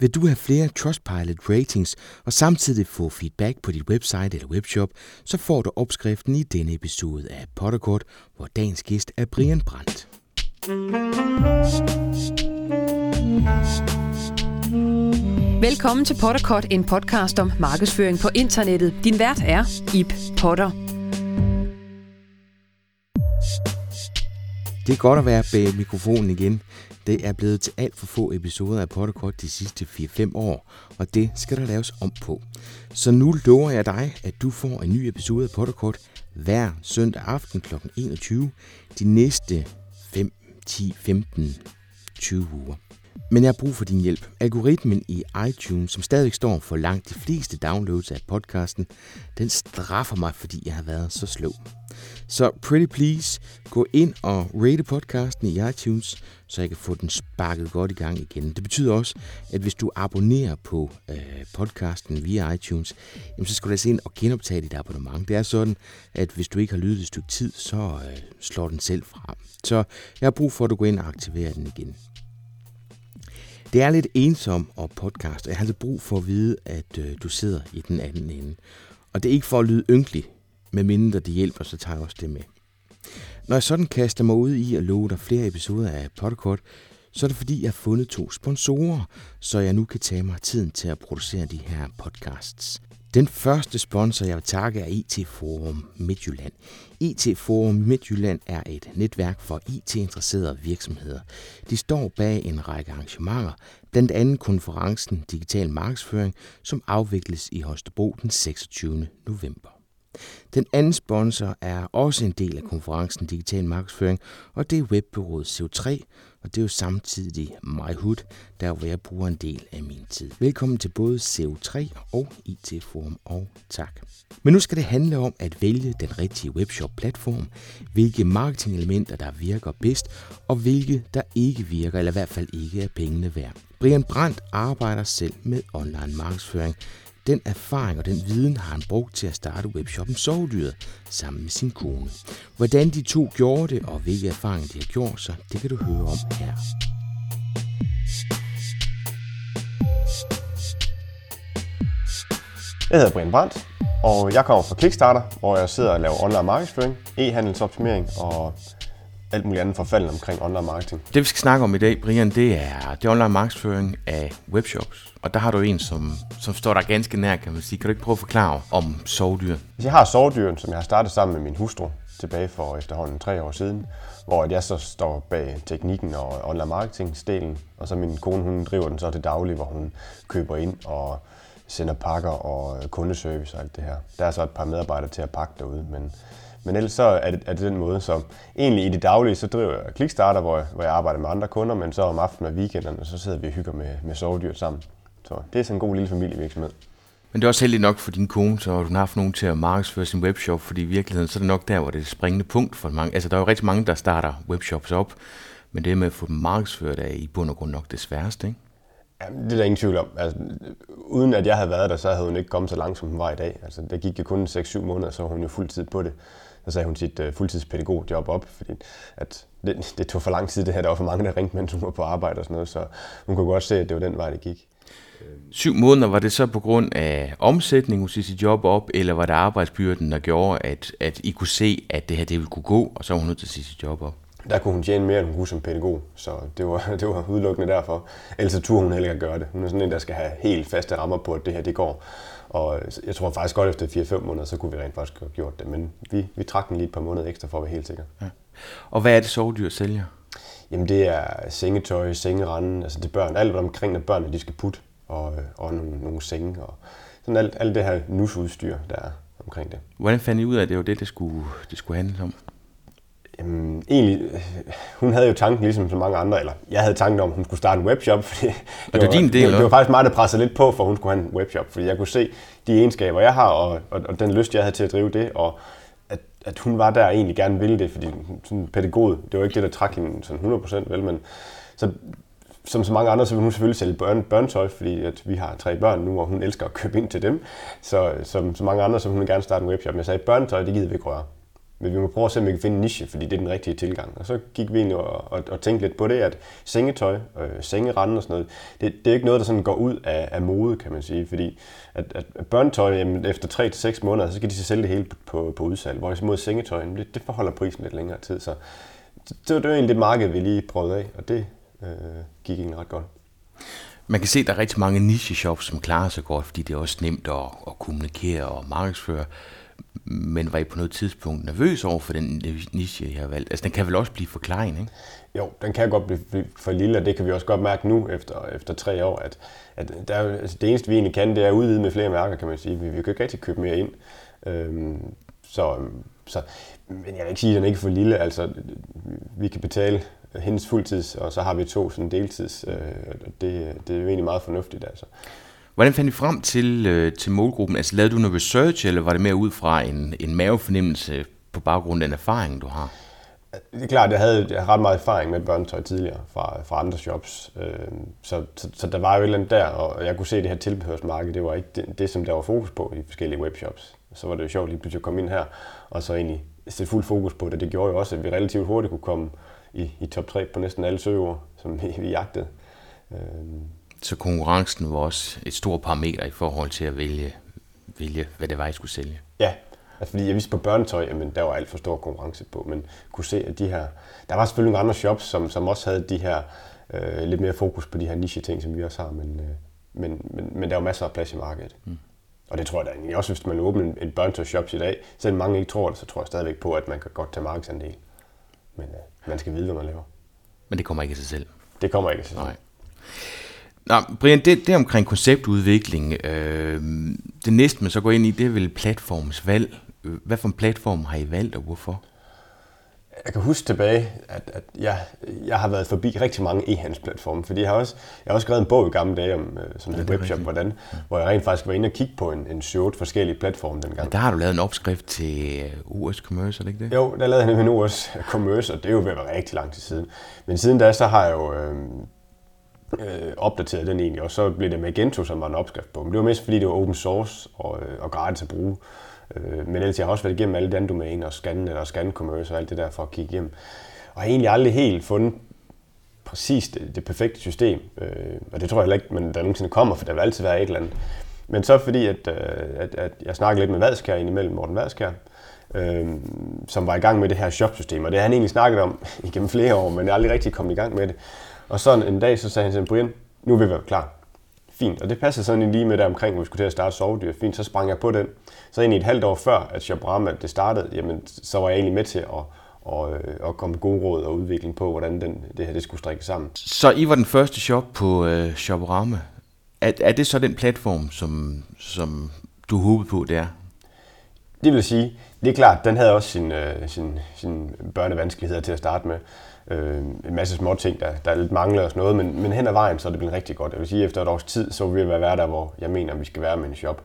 Vil du have flere Trustpilot ratings og samtidig få feedback på dit website eller webshop, så får du opskriften i denne episode af Potterkort, hvor dagens gæst er Brian Brandt. Velkommen til Potterkort, en podcast om markedsføring på internettet. Din vært er Ip Potter. Det er godt at være bag mikrofonen igen. Det er blevet til alt for få episoder af Potterkort de sidste 4-5 år, og det skal der laves om på. Så nu lover jeg dig, at du får en ny episode af Potterkort hver søndag aften kl. 21 de næste 5, 10, 15, 20 uger. Men jeg har brug for din hjælp. Algoritmen i iTunes, som stadig står for langt de fleste downloads af podcasten, den straffer mig, fordi jeg har været så slå. Så pretty please, gå ind og rate podcasten i iTunes, så jeg kan få den sparket godt i gang igen. Det betyder også, at hvis du abonnerer på øh, podcasten via iTunes, jamen, så skal du altså ind og genoptage dit abonnement. Det er sådan, at hvis du ikke har lyttet et stykke tid, så øh, slår den selv fra. Så jeg har brug for, at du går ind og aktiverer den igen. Det er lidt ensom og podcast, og jeg har lidt brug for at vide, at øh, du sidder i den anden ende. Og det er ikke for at lyde ynkelig, men mindre det hjælper, så tager jeg også det med. Når jeg sådan kaster mig ud i at love dig flere episoder af Podcast, så er det fordi, jeg har fundet to sponsorer, så jeg nu kan tage mig tiden til at producere de her podcasts. Den første sponsor, jeg vil takke, er IT Forum Midtjylland. IT Forum Midtjylland er et netværk for e IT-interesserede virksomheder. De står bag en række arrangementer, blandt andet konferencen Digital Markedsføring, som afvikles i Holstebro den 26. november. Den anden sponsor er også en del af konferencen Digital Markedsføring, og det er webbyrået CO3, og det er jo samtidig MyHood, der hvor jeg bruger en del af min tid. Velkommen til både CO3 og IT Forum, og tak. Men nu skal det handle om at vælge den rigtige webshop-platform, hvilke marketingelementer, der virker bedst, og hvilke, der ikke virker, eller i hvert fald ikke er pengene værd. Brian Brandt arbejder selv med online markedsføring, den erfaring og den viden har han brugt til at starte webshoppen Sovedyret sammen med sin kone. Hvordan de to gjorde det og hvilke erfaringer de har gjort sig, det kan du høre om her. Jeg hedder Brian Brandt, og jeg kommer fra Kickstarter, hvor jeg sidder og laver online markedsføring, e-handelsoptimering og alt muligt andet forfald omkring online marketing. Det vi skal snakke om i dag, Brian, det er det online markedsføring af webshops. Og der har du en, som, som står der ganske nær, kan man sige. Kan du ikke prøve at forklare om sovdyr? Hvis jeg har sovdyren, som jeg har startet sammen med min hustru tilbage for efterhånden tre år siden, hvor jeg så står bag teknikken og online marketing-delen, og så min kone, hun driver den så til daglig, hvor hun køber ind og sender pakker og kundeservice og alt det her. Der er så et par medarbejdere til at pakke derude, men men ellers så er det, er det den måde, så egentlig i det daglige, så driver jeg Kickstarter, hvor jeg, hvor jeg arbejder med andre kunder, men så om aftenen og weekenderne, så sidder vi og hygger med, med sovedyr sammen. Så det er sådan en god lille familievirksomhed. Men det er også heldigt nok for din kone, så du har haft nogen til at markedsføre sin webshop, fordi i virkeligheden så er det nok der, hvor det er det springende punkt for mange. Altså der er jo rigtig mange, der starter webshops op, men det med at få dem markedsført er i bund og grund nok det sværeste, ikke? Ja, det er der ingen tvivl om. Altså, uden at jeg havde været der, så havde hun ikke kommet så langt, som hun var i dag. Altså, det gik jo kun 6-7 måneder, så var hun jo fuldtid på det så sagde hun sit øh, fuldtidspædagogjob op, fordi at det, det tog for lang tid det her. Der var for mange, der ringte, mens hun var på arbejde og sådan noget, så hun kunne godt se, at det var den vej, det gik. Syv måneder, var det så på grund af omsætning, hun sit job op, eller var det arbejdsbyrden, der gjorde, at, at I kunne se, at det her det ville kunne gå, og så var hun nødt til at sige sit job op? Der kunne hun tjene mere, end hun kunne som pædagog, så det var, det var udelukkende derfor. Ellers så turde hun heller ikke at gøre det. Hun er sådan en, der skal have helt faste rammer på, at det her det går. Og jeg tror faktisk godt efter 4-5 måneder, så kunne vi rent faktisk have gjort det. Men vi, vi trak den lige et par måneder ekstra for at være helt sikre. Ja. Og hvad er det sovedyr sælger? Jamen det er sengetøj, sengeranden, altså det børn, alt hvad omkring det børnene de skal putte, og, og nogle, nogle senge, og sådan alt, alt det her nusudstyr, der er omkring det. Hvordan fandt I ud af, at det var det, det skulle, det skulle handle om? Jamen, egentlig, hun havde jo tanken, ligesom så mange andre, eller jeg havde tanken om, at hun skulle starte en webshop, fordi det, og det, var, din del, det, det var faktisk mig, der pressede lidt på, for hun skulle have en webshop, fordi jeg kunne se de egenskaber, jeg har, og, og, og den lyst, jeg havde til at drive det, og at, at hun var der og egentlig gerne ville det, fordi sådan pædagog, det var ikke det, der trak hende sådan 100% vel, men så som så mange andre, så vil hun selvfølgelig sælge børn, børnetøj, fordi at vi har tre børn nu, og hun elsker at købe ind til dem. Så som så mange andre, så vil hun gerne starte en webshop. Men jeg sagde, børnetøj, det gider vi ikke røre men vi må prøve at se, om vi kan finde en niche, fordi det er den rigtige tilgang. Og så gik vi ind og, og, og tænkte lidt på det, at sengetøj, øh, sengerande og sådan noget, det, det er ikke noget, der sådan går ud af, af mode, kan man sige. Fordi at, at børnetøj, jamen, efter 3-6 måneder, så skal de så sælge det hele på, på, på udsalg. Hvorimod sengetøj, det, det forholder prisen lidt længere tid. Så det, det var egentlig det marked, vi lige prøvede af, og det øh, gik egentlig ret godt. Man kan se, at der er rigtig mange niche-shops, som klarer sig godt, fordi det er også nemt at, at kommunikere og markedsføre. Men var I på noget tidspunkt nervøs over for den niche, jeg har valgt? Altså, den kan vel også blive for klein, ikke? Jo, den kan godt blive for lille, og det kan vi også godt mærke nu efter, efter tre år, at, at der, altså det eneste, vi egentlig kan, det er at udvide med flere mærker, kan man sige. Vi, vi kan ikke rigtig købe mere ind. Øhm, så, så, men jeg vil ikke sige, at den ikke er for lille. Altså, vi kan betale hendes fuldtids, og så har vi to sådan deltids. Øh, det, det er jo egentlig meget fornuftigt. Altså. Hvordan fandt I frem til, øh, til målgruppen? Altså lavede du noget research, eller var det mere ud fra en, en mavefornemmelse på baggrund af den erfaring, du har? Det er klart, jeg havde, jeg havde ret meget erfaring med børnetøj tidligere fra, fra andre shops. Øh, så, så, så, der var jo et eller andet der, og jeg kunne se, at det her tilbehørsmarked, det var ikke det, det, som der var fokus på i forskellige webshops. Så var det jo sjovt lige pludselig at komme ind her, og så egentlig sætte fuld fokus på det. Det gjorde jo også, at vi relativt hurtigt kunne komme i, i top 3 på næsten alle søger, som vi, vi jagtede. Øh, så konkurrencen var også et stort parameter i forhold til at vælge, vælge hvad det var, I skulle sælge? Ja, altså fordi jeg vidste på børnetøj, jamen der var alt for stor konkurrence på, men kunne se, at de her... Der var selvfølgelig nogle andre shops, som, som også havde de her øh, lidt mere fokus på de her niche-ting, som vi også har, men, øh, men, men, men der var masser af plads i markedet. Mm. Og det tror jeg da egentlig også, hvis man åbner en, en i dag, selvom mange ikke tror det, så tror jeg stadigvæk på, at man kan godt tage markedsandel. Men øh, man skal vide, hvad man laver. Men det kommer ikke af sig selv? Det kommer ikke af sig selv. Nej. Nå, Brian, det, det omkring konceptudvikling, øh, det næste, man så går ind i, det er vel platforms valg. Hvad for en platform har I valgt, og hvorfor? Jeg kan huske tilbage, at, at jeg, jeg har været forbi rigtig mange e-handelsplatforme, fordi jeg har også, jeg har også skrevet en bog i gamle dage om øh, som ja, det webshop, hvordan, ja. hvor jeg rent faktisk var inde og kigge på en, en 7 forskellige platforme dengang. Ja, der har du lavet en opskrift til øh, US Commerce, er det ikke det? Jo, der lavede jeg en US Commerce, og det er jo ved at være rigtig lang tid siden. Men siden da, så har jeg jo... Øh, øh, opdateret den egentlig, og så blev det Magento, som var en opskrift på. Men det var mest fordi, det var open source og, øh, og gratis at bruge. Øh, men ellers jeg har også været igennem alle de andre domæner, og Scan og Scan Commerce og alt det der for at kigge igennem. Og har egentlig aldrig helt fundet præcis det, det perfekte system. Øh, og det tror jeg heller ikke, men der nogensinde kommer, for der vil altid være et eller andet. Men så fordi, at, øh, at, at jeg snakkede lidt med Vadskær indimellem, Morten Vadskær, øh, som var i gang med det her shopsystem, og det har han egentlig snakket om igennem flere år, men jeg aldrig rigtig kommet i gang med det. Og så en dag, så sagde han til Brian, nu vil vi være klar. Fint, og det passede sådan lige med der omkring, hvor vi skulle til at starte sovedyr. Fint, så sprang jeg på den. Så egentlig et halvt år før, at Shoprama det startede, jamen, så var jeg egentlig med til at, og, og komme med gode råd og udvikling på, hvordan den, det her det skulle strikke sammen. Så I var den første shop på uh, Shoprama. Er, er det så den platform, som, som du håbede på der? Det vil sige, det er klart, den havde også sin, uh, sin, sin børnevanskeligheder til at starte med øh, en masse små ting, der, der lidt mangler og sådan noget, men, men hen ad vejen, så er det blevet rigtig godt. Jeg vil sige, efter et års tid, så vil vi være der, hvor jeg mener, vi skal være med en shop.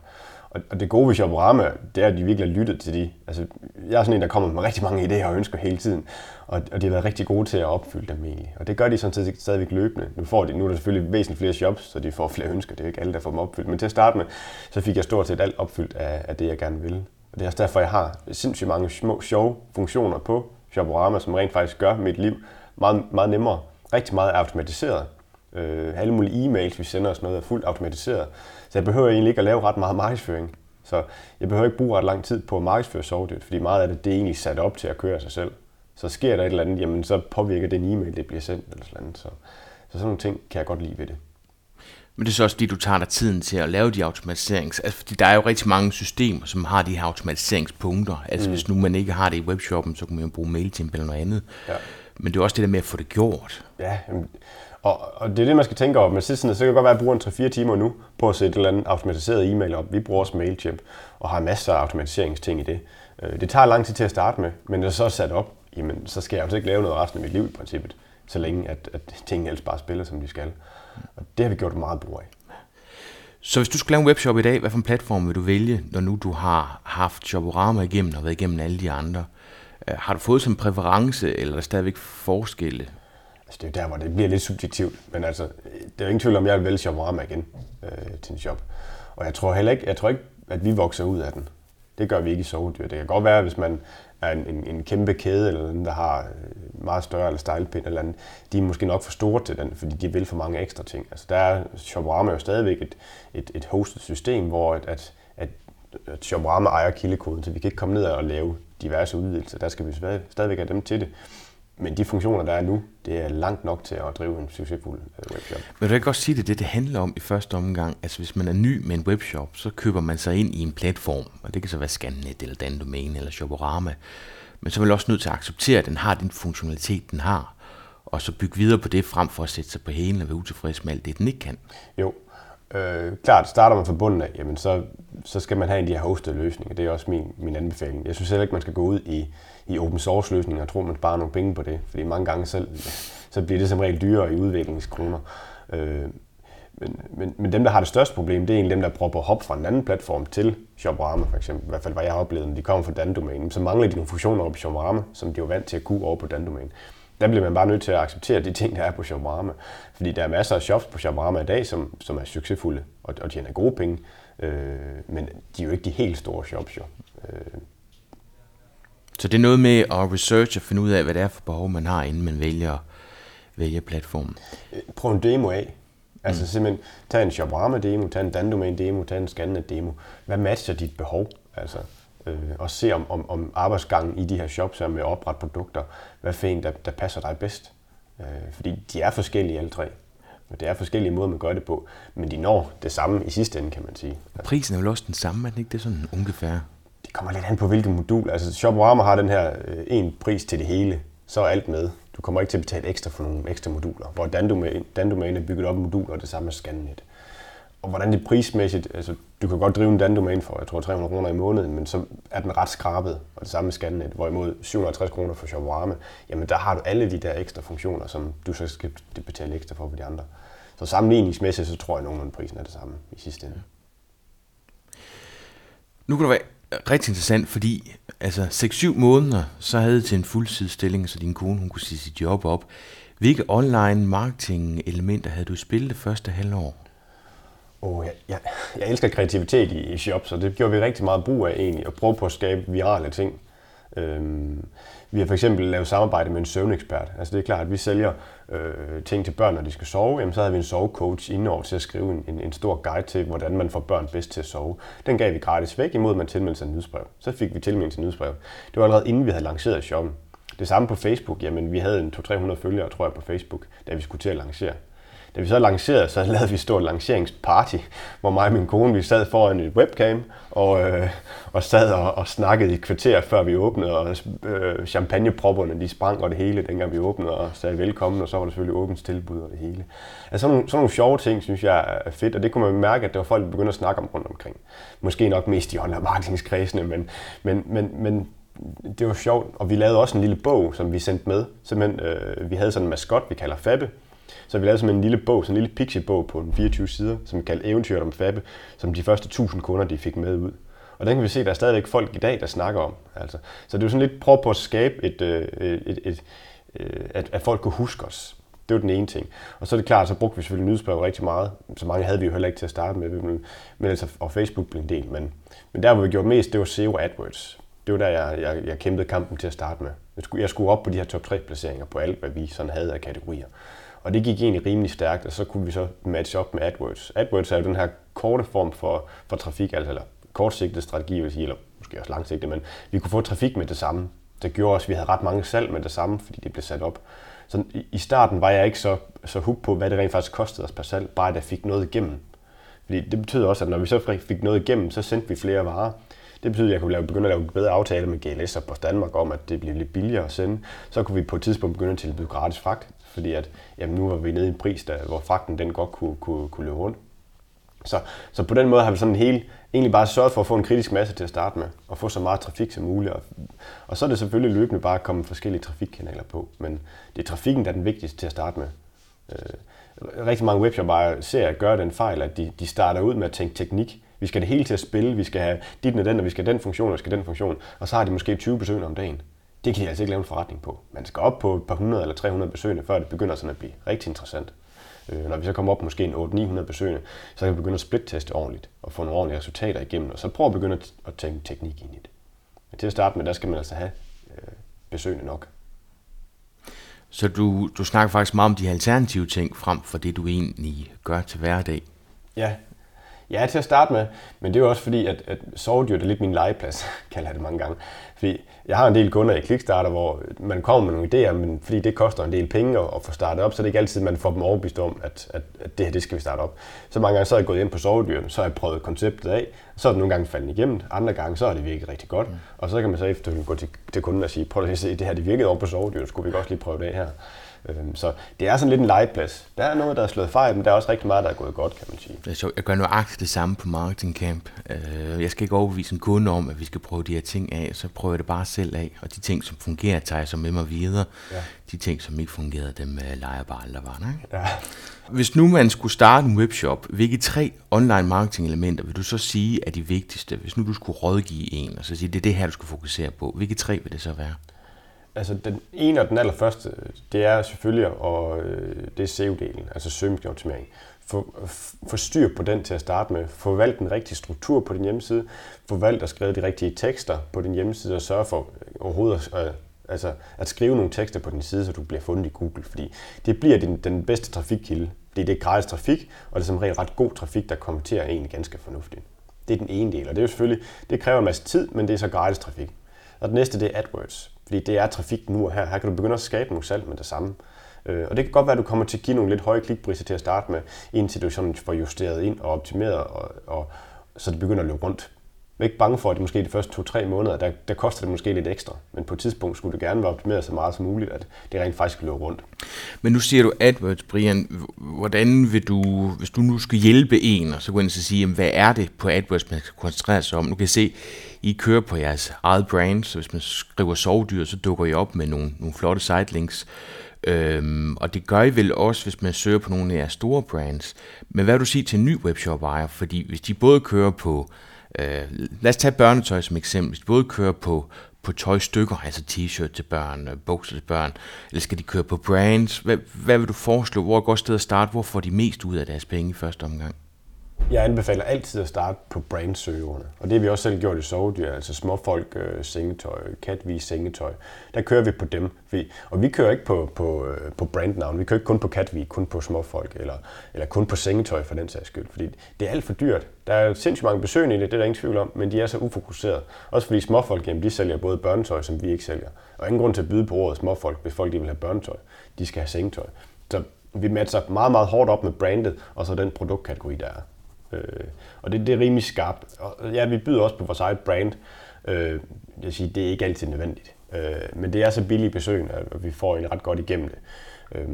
Og, og det gode ved Shoporama, det er, at de virkelig har lyttet til de... Altså, jeg er sådan en, der kommer med rigtig mange idéer og ønsker hele tiden, og, og de har været rigtig gode til at opfylde dem egentlig. Og det gør de sådan set stadigvæk løbende. Nu, får de, nu er der selvfølgelig væsentligt flere shops, så de får flere ønsker. Det er jo ikke alle, der får dem opfyldt. Men til at starte med, så fik jeg stort set alt opfyldt af, af det, jeg gerne ville. Og det er også derfor, jeg har sindssygt mange små, sjove funktioner på Shoprama, som rent faktisk gør mit liv meget, meget nemmere. Rigtig meget automatiseret. Øh, alle mulige e-mails, vi sender os noget, er fuldt automatiseret. Så jeg behøver egentlig ikke at lave ret meget markedsføring. Så jeg behøver ikke bruge ret lang tid på at markedsføre sovedyrt, fordi meget af det, det er egentlig sat op til at køre sig selv. Så sker der et eller andet, jamen så påvirker den e-mail, det bliver sendt eller sådan noget. Så, så sådan nogle ting kan jeg godt lide ved det. Men det er så også fordi, du tager dig tiden til at lave de automatiserings... Altså, fordi der er jo rigtig mange systemer, som har de her automatiseringspunkter. Altså, mm. hvis nu man ikke har det i webshoppen, så kan man jo bruge MailChimp eller noget andet. Ja. Men det er også det der med at få det gjort. Ja, og, og det er det, man skal tænke over. Men sidst, så kan det godt være, at jeg bruger en 3-4 timer nu på at sætte et eller andet automatiseret e-mail op. Vi bruger også MailChimp og har masser af automatiseringsting i det. Øh, det tager lang tid til at starte med, men når det så er sat op, jamen, så skal jeg altså ikke lave noget resten af mit liv i princippet, så længe at, at tingene ellers bare spiller, som de skal. Og det har vi gjort meget brug af. Så hvis du skulle lave en webshop i dag, hvad for en platform vil du vælge, når nu du har haft Shoporama igennem og været igennem alle de andre? Øh, har du fået som præference, eller er der stadigvæk forskelle? Altså, det er jo der, hvor det bliver lidt subjektivt. Men altså, det er jo ingen tvivl om, jeg vil vælge Shoporama igen øh, til en shop. Og jeg tror heller ikke, jeg tror ikke, at vi vokser ud af den. Det gør vi ikke i sovedyr. Det kan godt være, hvis man er en, en, en kæmpe kæde, eller den, der har øh, meget større eller stejlpind, eller andet, de er måske nok for store til den, fordi de vil for mange ekstra ting. Altså der er Shoprama jo stadigvæk et, et, et hostet system, hvor at, at, at, at Shoprama ejer kildekoden, så vi kan ikke komme ned og lave diverse udvidelser. Der skal vi stadigvæk have dem til det. Men de funktioner, der er nu, det er langt nok til at drive en succesfuld øh, webshop. Vil du ikke også sige det, det det handler om i første omgang? Altså hvis man er ny med en webshop, så køber man sig ind i en platform, og det kan så være Scannet eller Dandomain eller Shoporama. Men så er man også nødt til at acceptere, at den har den funktionalitet, den har, og så bygge videre på det, frem for at sætte sig på hælen og være utilfreds med alt det, den ikke kan. Jo, øh, klart, starter man fra bunden af, jamen så, så skal man have en af de her hostede løsninger. Det er også min, min anbefaling. Jeg synes heller ikke, man skal gå ud i i open source løsninger og tro, man sparer nogle penge på det. Fordi mange gange så, så bliver det som regel dyrere i udviklingskroner. Øh, men, men, men dem, der har det største problem, det er egentlig dem, der prøver at hoppe fra en anden platform til Shoprama for eksempel. I hvert fald, hvad jeg har oplevet, når de kommer fra Dandomain. Så mangler de nogle funktioner på Shoprama, som de var vant til at kunne over på Dandomain. Der bliver man bare nødt til at acceptere de ting, der er på Shoprama. Fordi der er masser af shops på Shoprama i dag, som, som er succesfulde og, og tjener gode penge. Øh, men de er jo ikke de helt store shops jo. Øh, så det er noget med at researche og finde ud af, hvad det er for behov, man har, inden man vælger, vælger platformen. Prøv en demo af. Altså mm. simpelthen, tag en Shoprama-demo, tag en Dandomain-demo, tag en Scannet-demo. Hvad matcher dit behov? Altså, øh, og se om, om, om arbejdsgangen i de her shops er med at oprette produkter. Hvad for en, der, der passer dig bedst? Øh, fordi de er forskellige alle tre. Og det er forskellige måder, man gør det på. Men de når det samme i sidste ende, kan man sige. Prisen er vel også den samme, er den ikke? Det er sådan ungefær kommer lidt an på, hvilket modul. Altså Shoporama har den her øh, en pris til det hele, så er alt med. Du kommer ikke til at betale ekstra for nogle ekstra moduler. Hvor Dandomain, Dandomain er bygget op moduler, og det samme med Scannet. Og hvordan det prismæssigt, altså du kan godt drive en Dandomain for, jeg tror 300 kroner i måneden, men så er den ret skrabet, og det samme med Scannet, hvorimod 750 kroner for Shopwarme, jamen der har du alle de der ekstra funktioner, som du så skal betale ekstra for på de andre. Så sammenligningsmæssigt, så tror jeg, nogenlunde prisen er det samme i sidste ende. Nu kan det være rigtig interessant, fordi altså 6-7 måneder, så havde til en fuldtidsstilling, så din kone hun kunne sige sit job op. Hvilke online marketing elementer havde du spillet det første halvår? Oh, jeg, jeg, jeg elsker kreativitet i, i shops, og det gjorde vi rigtig meget brug af egentlig, at prøve på at skabe virale ting. Øhm, vi har for eksempel lavet samarbejde med en søvnekspert. Altså det er klart, at vi sælger øh, ting til børn, når de skal sove. Jamen, så havde vi en sovecoach indover til at skrive en, en, en stor guide til, hvordan man får børn bedst til at sove. Den gav vi gratis væk, imod at man tilmeldte sig en nyhedsbrev. Så fik vi tilmeldt til nyhedsbrev. Det var allerede inden vi havde lanceret shoppen. Det samme på Facebook. Jamen, vi havde en 200-300 følgere, tror jeg, på Facebook, da vi skulle til at lancere. Da vi så lancerede, så lavede vi et stort lanceringsparty, hvor mig og min kone, vi sad foran et webcam og, øh, og sad og, og snakkede i kvarter, før vi åbnede, og øh, champagnepropperne, de sprang og det hele, dengang vi åbnede, og sagde velkommen, og så var der selvfølgelig åbent tilbud og det hele. Altså sådan nogle, sådan nogle sjove ting, synes jeg er fedt, og det kunne man mærke, at der var folk, der begyndte at snakke om rundt omkring. Måske nok mest i online marketingskredsene, men, men, men, men det var sjovt, og vi lavede også en lille bog, som vi sendte med. Simpelthen, øh, vi havde sådan en maskot, vi kalder Fabbe, så vi lavede sådan en lille bog, sådan en lille pixie-bog på 24 sider, som vi kaldte Eventyret om Fabbe, som de første 1000 kunder, de fik med ud. Og den kan vi se, at der er stadigvæk folk i dag, der snakker om. Altså. Så det er jo sådan lidt prøve på at skabe, et, øh, et, et, et, øh, at, at folk kunne huske os. Det var den ene ting. Og så er det klart, så brugte vi selvfølgelig nyhedsbrev rigtig meget. Så mange havde vi jo heller ikke til at starte med, men, men altså, og Facebook blev en del. Men, men der, hvor vi gjorde mest, det var SEO AdWords. Det var der, jeg, jeg, jeg kæmpede kampen til at starte med. Jeg skulle, jeg skulle op på de her top 3 placeringer på alt, hvad vi sådan havde af kategorier. Og det gik egentlig rimelig stærkt, og så kunne vi så matche op med AdWords. AdWords er jo den her korte form for, for trafik, altså eller kortsigtet strategi, vil sige, eller måske også langsigtet, men vi kunne få trafik med det samme. Det gjorde også, at vi havde ret mange salg med det samme, fordi det blev sat op. Så i starten var jeg ikke så, så hooked på, hvad det rent faktisk kostede os per salg, bare at jeg fik noget igennem. Fordi det betød også, at når vi så fik noget igennem, så sendte vi flere varer. Det betyder, at jeg kunne lave, begynde at lave bedre aftaler med GLS og på Danmark om, at det blev lidt billigere at sende. Så kunne vi på et tidspunkt begynde at tilbyde gratis fragt fordi at, jamen, nu var vi nede i en pris, der, hvor fragten den godt kunne, kunne, kunne løbe rundt. Så, så på den måde har vi sådan helt, egentlig bare sørget for at få en kritisk masse til at starte med, og få så meget trafik som muligt. Og, og så er det selvfølgelig løbende bare at komme forskellige trafikkanaler på, men det er trafikken, der er den vigtigste til at starte med. Øh, rigtig mange webshopper ser at gøre den fejl, at de, de starter ud med at tænke teknik. Vi skal det hele til at spille, vi skal have dit og den, og vi skal have den funktion, og vi skal have den funktion, og så har de måske 20 besøgende om dagen. Det kan de altså ikke lave en forretning på. Man skal op på et par hundrede eller 300 besøgende, før det begynder sådan at blive rigtig interessant. Øh, når vi så kommer op måske en 800-900 besøgende, så kan vi begynde at splitteste ordentligt og få nogle ordentlige resultater igennem, og så prøve at begynde at tænke teknik ind i det. Men til at starte med, der skal man altså have øh, besøgende nok. Så du, du snakker faktisk meget om de alternative ting frem for det, du egentlig gør til hverdag. Ja, Ja, til at starte med, men det er jo også fordi, at, at sovedyr er lidt min legeplads, kalder jeg det mange gange. Fordi jeg har en del kunder i Kickstarter, hvor man kommer med nogle idéer, men fordi det koster en del penge at, at få startet op, så det er ikke altid, man får dem overbevist om, at, at, at det her, det skal vi starte op. Så mange gange så er jeg gået ind på sovedyr, så har jeg prøvet konceptet af, så er det nogle gange faldet igennem, andre gange så er det virket rigtig godt, mm. og så kan man så efterfølgende gå til, til kunden og sige, prøv at se, det her det virkede over på sovedyr, skulle vi godt lige prøve det her. Øhm, så det er sådan lidt en legeplads. Der er noget, der er slået fejl, men der er også rigtig meget, der er gået godt, kan man sige. Det er sjovt. Jeg gør nøjagtigt det samme på Marketing Camp. Øh, jeg skal ikke overbevise en kunde om, at vi skal prøve de her ting af, så prøver jeg det bare selv af. Og de ting, som fungerer, tager jeg så med mig videre. Ja. De ting, som ikke fungerede, dem øh, leger bare aldrig var. Ikke? Ja. Hvis nu man skulle starte en webshop, hvilke tre online marketing elementer vil du så sige er de vigtigste? Hvis nu du skulle rådgive en, og så sige, det er det her, du skal fokusere på. Hvilke tre vil det så være? Altså den ene og den allerførste, det er selvfølgelig, og øh, det er SEO-delen, altså søgemaskineoptimering. Få, få styr på den til at starte med. Få valgt den rigtige struktur på din hjemmeside. Få valgt at skrive de rigtige tekster på din hjemmeside og sørge for overhovedet at, øh, altså, at skrive nogle tekster på din side, så du bliver fundet i Google. Fordi det bliver din, den bedste trafikkilde. Det er det gratis trafik, og det er som regel ret god trafik, der konverterer en ganske fornuftigt. Det er den ene del, og det er jo selvfølgelig, det kræver en masse tid, men det er så gratis trafik. Og det næste, det er AdWords. Fordi det er trafik nu og her. Her kan du begynde at skabe nogle salg med det samme. Øh, og det kan godt være, at du kommer til at give nogle lidt høje klikpriser til at starte med, indtil du sådan får justeret ind og optimeret, og, og, så det begynder at løbe rundt. Ikke bange for, at det måske de første to-tre måneder, der, der koster det måske lidt ekstra. Men på et tidspunkt skulle det gerne være optimeret så meget som muligt, at det rent faktisk løber rundt. Men nu siger du AdWords, Brian. Hvordan vil du, hvis du nu skal hjælpe en, og så går ind og sige, hvad er det på AdWords, man skal koncentrere sig om? Nu kan jeg se, I kører på jeres eget brand, så hvis man skriver sovdyr, så dukker I op med nogle, nogle flotte sitelinks. Øhm, og det gør I vel også, hvis man søger på nogle af jeres store brands. Men hvad vil du sige til en ny webshop-ejer? Fordi hvis de både kører på Øh, lad os tage børnetøj som eksempel. Både køre på, på tøjstykker, altså t-shirt til børn, øh, bukser til børn, eller skal de køre på brands? Hvad, hvad vil du foreslå? Hvor er et godt sted at starte? Hvor får de mest ud af deres penge i første omgang? Jeg anbefaler altid at starte på brandsøgerne, og det har vi også selv gjort i sovedyr, altså småfolk øh, sengetøj, katvis sengetøj. Der kører vi på dem, vi, og vi kører ikke på, på, øh, på brandnavn, vi kører ikke kun på katvi, kun på småfolk, eller, eller kun på sengetøj for den sags skyld, fordi det er alt for dyrt. Der er sindssygt mange besøgende i det, det er der ingen tvivl om, men de er så ufokuseret. Også fordi småfolk, jamen, de sælger både børnetøj, som vi ikke sælger. Og ingen grund til at byde på ordet småfolk, hvis folk de vil have børnetøj. De skal have sengetøj. Så vi matcher meget, meget hårdt op med brandet, og så den produktkategori, der er. Øh, og det, det er rimelig skarpt. Og ja, vi byder også på vores eget brand. Øh, jeg siger, det er ikke altid nødvendigt. Øh, men det er så billigt besøg, at vi får en ret godt igennem det. Øh,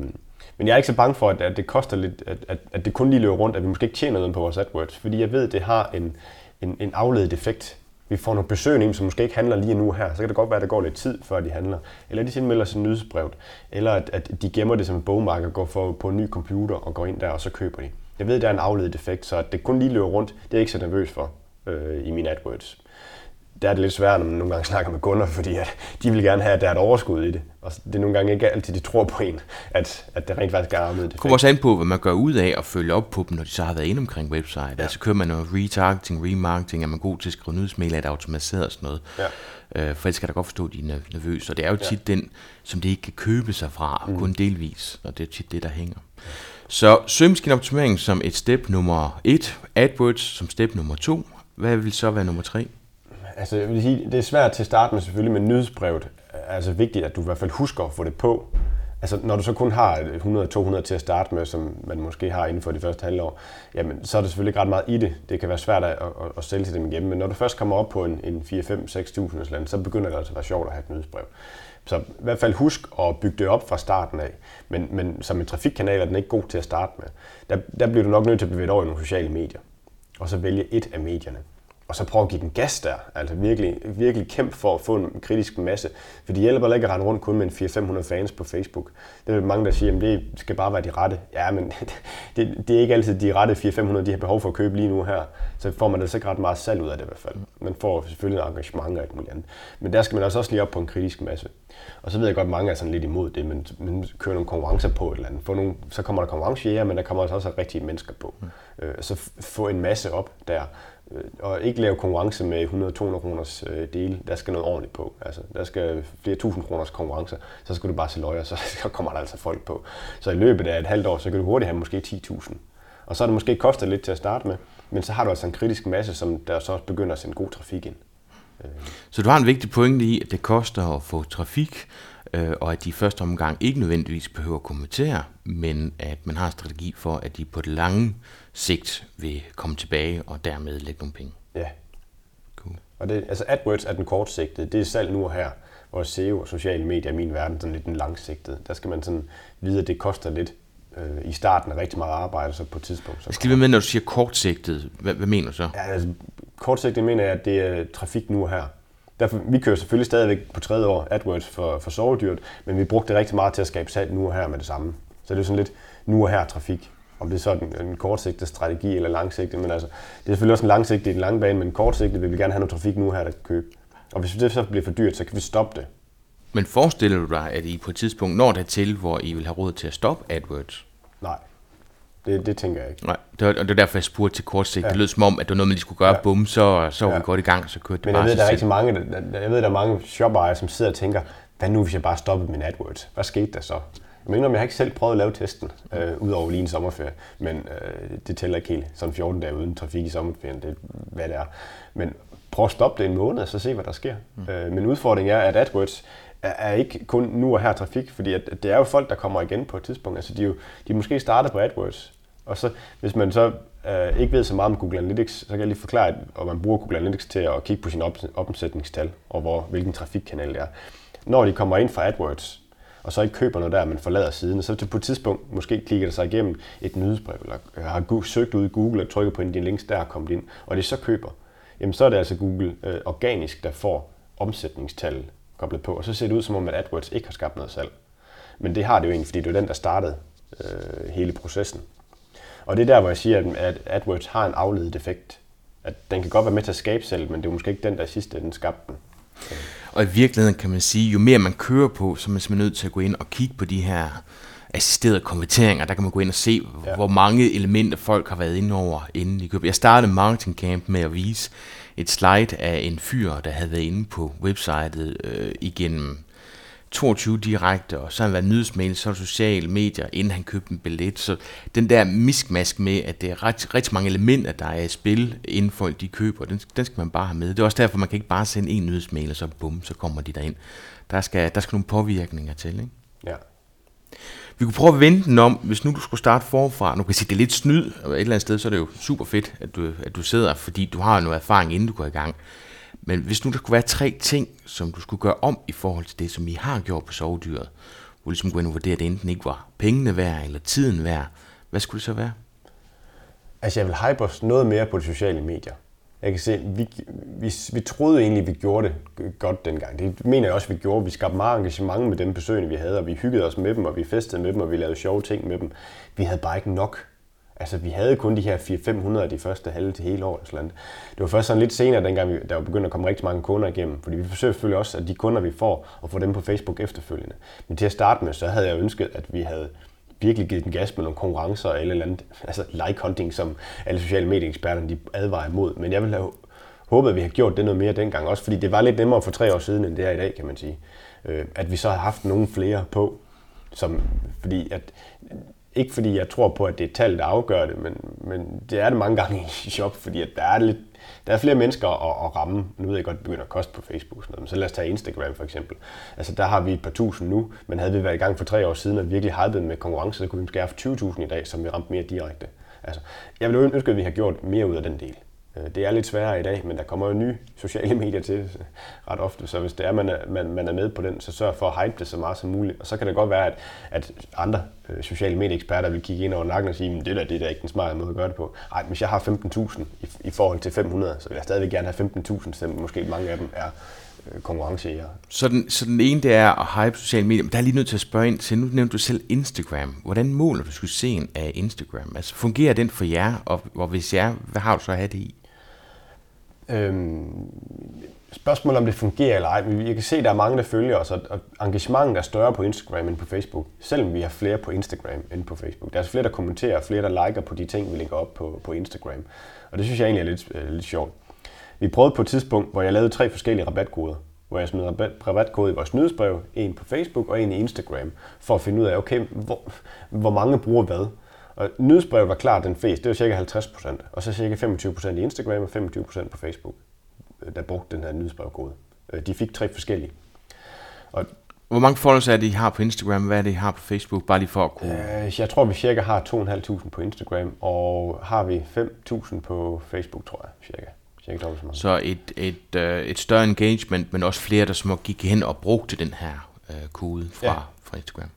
men jeg er ikke så bange for, at, at det koster lidt, at, at, at det kun lige løber rundt, at vi måske ikke tjener noget på vores AdWords, fordi jeg ved, at det har en, en, en afledet effekt. Vi får nogle besøgende ind, som måske ikke handler lige nu her, så kan det godt være, at der går lidt tid, før de handler. Eller de tilmelder sig nyhedsbrevet. eller at, at de gemmer det som en bogmark og går for, på en ny computer og går ind der, og så køber de. Jeg ved, der er en afledet effekt, så at det kun lige løber rundt, det er jeg ikke så nervøs for øh, i min AdWords. Der er det lidt svært, når man nogle gange snakker med kunder, fordi at de vil gerne have, at der er et overskud i det. Og det er nogle gange ikke altid, de tror på en, at, at det rent faktisk er afledet effekt. Kommer også an på, hvad man gør ud af at følge op på dem, når de så har været inde omkring website. Ja. Altså kører man noget retargeting, remarketing, er man god til at skrive nyhedsmail, er det automatiseret og sådan noget. Ja. Øh, for ellers kan jeg da godt forstå, at de er nervøse. Og det er jo tit ja. den, som det ikke kan købe sig fra, mm. kun delvis. Og det er tit det, der hænger. Ja. Så søgemaskineoptimering som et step nummer 1, AdWords som step nummer 2. Hvad vil så være nummer 3? Altså, jeg vil sige, det er svært til at starte med selvfølgelig med nyhedsbrevet. Altså vigtigt, at du i hvert fald husker at få det på. Altså, når du så kun har 100-200 til at starte med, som man måske har inden for de første halvår, jamen, så er der selvfølgelig ikke ret meget i det. Det kan være svært at, at, at sælge til dem hjemme, men når du først kommer op på en, en 4-5-6.000 så begynder det altså at være sjovt at have et nyhedsbrev. Så i hvert fald husk at bygge det op fra starten af. Men, men som en trafikkanal er den ikke god til at starte med. Der, der bliver du nok nødt til at bevæge dig over i nogle sociale medier. Og så vælge et af medierne og så prøve at give den gas der. Altså virkelig, virkelig kæmpe for at få en kritisk masse. For det hjælper ikke at rende rundt kun med en 400-500 fans på Facebook. Det er mange, der siger, at det skal bare være de rette. Ja, men det, det er ikke altid de rette 400-500, de har behov for at købe lige nu her. Så får man altså ikke ret meget salg ud af det i hvert fald. Man får selvfølgelig en engagement og alt muligt andet. Men der skal man altså også lige op på en kritisk masse. Og så ved jeg godt, at mange er sådan lidt imod det, men, men kører nogle konkurrencer på et eller andet. Få nogle, så kommer der konkurrencejæger, men der kommer altså også rigtige mennesker på. Mm. Øh, så få en masse op der, Øh, og ikke lave konkurrence med 100-200 kroners øh, dele. Der skal noget ordentligt på. Altså, der skal flere tusind kroners konkurrencer. Så skal du bare se løjer, så kommer der altså folk på. Så i løbet af et halvt år, så kan du hurtigt have måske 10.000. Og så er det måske kostet lidt til at starte med, men så har du altså en kritisk masse, som der så også begynder at sende god trafik ind. Øh. Så du har en vigtig pointe i, at det koster at få trafik, øh, og at de i første omgang ikke nødvendigvis behøver at kommentere, men at man har en strategi for, at de på det lange sigt vil komme tilbage og dermed lægge nogle penge. Ja. Cool. Og det, altså AdWords er den kortsigtede. Det er salg nu og her, hvor SEO og sociale medier i min verden sådan lidt den langsigtede. Der skal man sådan vide, at det koster lidt øh, i starten af rigtig meget arbejde, så på et tidspunkt. Så jeg skal lige med, når du siger kortsigtet, hvad, hvad mener du så? Ja, altså, kortsigtet mener jeg, at det er trafik nu og her. Derfor, vi kører selvfølgelig stadigvæk på tredje år AdWords for, for sovedyrt, men vi brugte det rigtig meget til at skabe salg nu og her med det samme. Så det er sådan lidt nu og her trafik om det er sådan en kortsigtet strategi eller langsigtet, men altså, det er selvfølgelig også en langsigtet i den lange bane, men kortsigtet vil vi gerne have noget trafik nu her, der kan købe. Og hvis det så bliver for dyrt, så kan vi stoppe det. Men forestiller du dig, at I på et tidspunkt når det til, hvor I vil have råd til at stoppe AdWords? Nej, det, det tænker jeg ikke. Nej, det var, og det er derfor, jeg spurgte til kortsigt. Ja. Det lød som om, at det var noget, man lige skulle gøre, ja. bum, så, så var ja. vi godt i gang, så kørte det Men bare jeg ved, der er rigtig mange, der, jeg ved, der er mange shopejere, som sidder og tænker, hvad nu, hvis jeg bare stoppede min AdWords? Hvad skete der så? Mener, jeg har ikke selv prøvet at lave testen, øh, udover lige en sommerferie, men øh, det tæller ikke helt. Sådan 14 dage uden trafik i sommerferien, det er, hvad det er. Men prøv at stoppe det en måned, og så se, hvad der sker. Mm. Øh, men udfordringen er, at AdWords er, er ikke kun nu og her trafik, fordi at, at det er jo folk, der kommer igen på et tidspunkt. Altså, de, jo, de måske startet på AdWords, og så, hvis man så øh, ikke ved så meget om Google Analytics, så kan jeg lige forklare, at man bruger Google Analytics til at kigge på sine op, omsætningstal, og hvor, hvilken trafikkanal det er. Når de kommer ind fra AdWords, og så ikke køber noget der, men forlader siden, og så på et tidspunkt måske klikker det sig igennem et nyhedsbrev, eller har søgt ud i Google og trykket på en af dine links, der er kommet ind, og det så køber, jamen så er det altså Google øh, organisk, der får omsætningstal koblet på, og så ser det ud som om, at AdWords ikke har skabt noget salg. Men det har det jo egentlig, fordi det er den, der startede øh, hele processen. Og det er der, hvor jeg siger, at AdWords har en afledet effekt. At den kan godt være med til at skabe salg, men det er måske ikke den, der i sidste ende skabte den. Og i virkeligheden kan man sige, jo mere man kører på, så er man simpelthen nødt til at gå ind og kigge på de her assisterede konverteringer. Der kan man gå ind og se, ja. hvor mange elementer folk har været inde over, inden de køber. Jeg startede Marketing Camp med at vise et slide af en fyr, der havde været inde på websitet øh, igennem 22 direkte, og så har han været nyhedsmail, så sociale medier, inden han købte en billet. Så den der miskmask med, at det er ret, rigtig mange elementer, der er i spil, inden folk de køber, den, den skal man bare have med. Det er også derfor, man kan ikke bare sende en nyhedsmail, og så bum, så kommer de derind. Der skal, der skal nogle påvirkninger til, ikke? Ja. Vi kunne prøve at vende den om, hvis nu du skulle starte forfra. Nu kan jeg sige, det er lidt snyd, og et eller andet sted, så er det jo super fedt, at du, at du sidder, fordi du har noget erfaring, inden du går i gang. Men hvis nu der skulle være tre ting, som du skulle gøre om i forhold til det, som I har gjort på sovedyret, hvor ligesom gå ind og vurdere, at det enten ikke var pengene værd eller tiden værd, hvad skulle det så være? Altså jeg vil hype os noget mere på de sociale medier. Jeg kan se, vi, vi, vi troede egentlig, vi gjorde det godt dengang. Det mener jeg også, vi gjorde. Vi skabte meget engagement med dem besøgende, vi havde, og vi hyggede os med dem, og vi festede med dem, og vi lavede sjove ting med dem. Vi havde bare ikke nok Altså, vi havde kun de her 400-500 de første halve til hele året. Det var først sådan lidt senere, dengang vi, der var begyndt at komme rigtig mange kunder igennem. Fordi vi forsøger selvfølgelig også, at de kunder, vi får, at få dem på Facebook efterfølgende. Men til at starte med, så havde jeg ønsket, at vi havde virkelig givet den gas med nogle konkurrencer og eller andet, altså like hunting, som alle sociale medieeksperterne de advarer imod. Men jeg ville have håbet, at vi havde gjort det noget mere dengang også, fordi det var lidt nemmere for tre år siden, end det er i dag, kan man sige. Øh, at vi så har haft nogle flere på, som, fordi at ikke fordi jeg tror på, at det er tal, der afgør det, men, men det er det mange gange i shop, fordi at der er lidt der er flere mennesker at, at ramme. Nu ved jeg godt, at det begynder at koste på Facebook. Sådan noget. Men så lad os tage Instagram for eksempel. Altså der har vi et par tusind nu, men havde vi været i gang for tre år siden og virkelig hypet med konkurrence, så kunne vi måske have 20.000 i dag, som vi ramte mere direkte. Altså, jeg ville ønske, at vi har gjort mere ud af den del. Øh, det er lidt sværere i dag, men der kommer jo nye sociale medier til øh, ret ofte, så hvis det er, man er, man, man er med på den, så sørg for at hype det så meget som muligt. Og så kan det godt være, at, at andre øh, sociale medieeksperter vil kigge ind over nakken og sige, men det der, det er ikke den smarte måde at gøre det på. Ej, hvis jeg har 15.000 i, i forhold til 500, så vil jeg stadigvæk gerne have 15.000, selvom måske mange af dem er øh, konkurrencejæger. Så den, så den ene, det er at hype sociale medier, men der er lige nødt til at spørge ind til, nu nævnte du selv Instagram. Hvordan måler du succesen af Instagram? Altså fungerer den for jer, og, og hvis ja, hvad har du så at have det i? Øhm, spørgsmål om det fungerer eller ej, men jeg kan se, at der er mange, der følger os, og engagementet er større på Instagram end på Facebook, selvom vi har flere på Instagram end på Facebook. Der er altså flere, der kommenterer, flere, der liker på de ting, vi lægger op på, på Instagram. Og det synes jeg egentlig er lidt, øh, lidt sjovt. Vi prøvede på et tidspunkt, hvor jeg lavede tre forskellige rabatkoder, hvor jeg smed rabat, rabatkode i vores nyhedsbrev, en på Facebook og en i Instagram, for at finde ud af, okay, hvor, hvor mange bruger hvad. Og nyhedsbrevet var klart den fleste, det var cirka 50% og så cirka 25% i Instagram og 25% på Facebook, øh, der brugte den her nyhedsbrevkode. Øh, de fik tre forskellige. Og hvor mange followers er det, I har på Instagram? Hvad er det, I har på Facebook? Bare lige for at kunne... Øh, jeg tror, vi cirka har 2.500 på Instagram, og har vi 5.000 på Facebook, tror jeg, cirka. cirka så, meget. så et, et, øh, et større engagement, men også flere, der små gik hen og brugte den her øh, kode fra, ja. fra Instagram.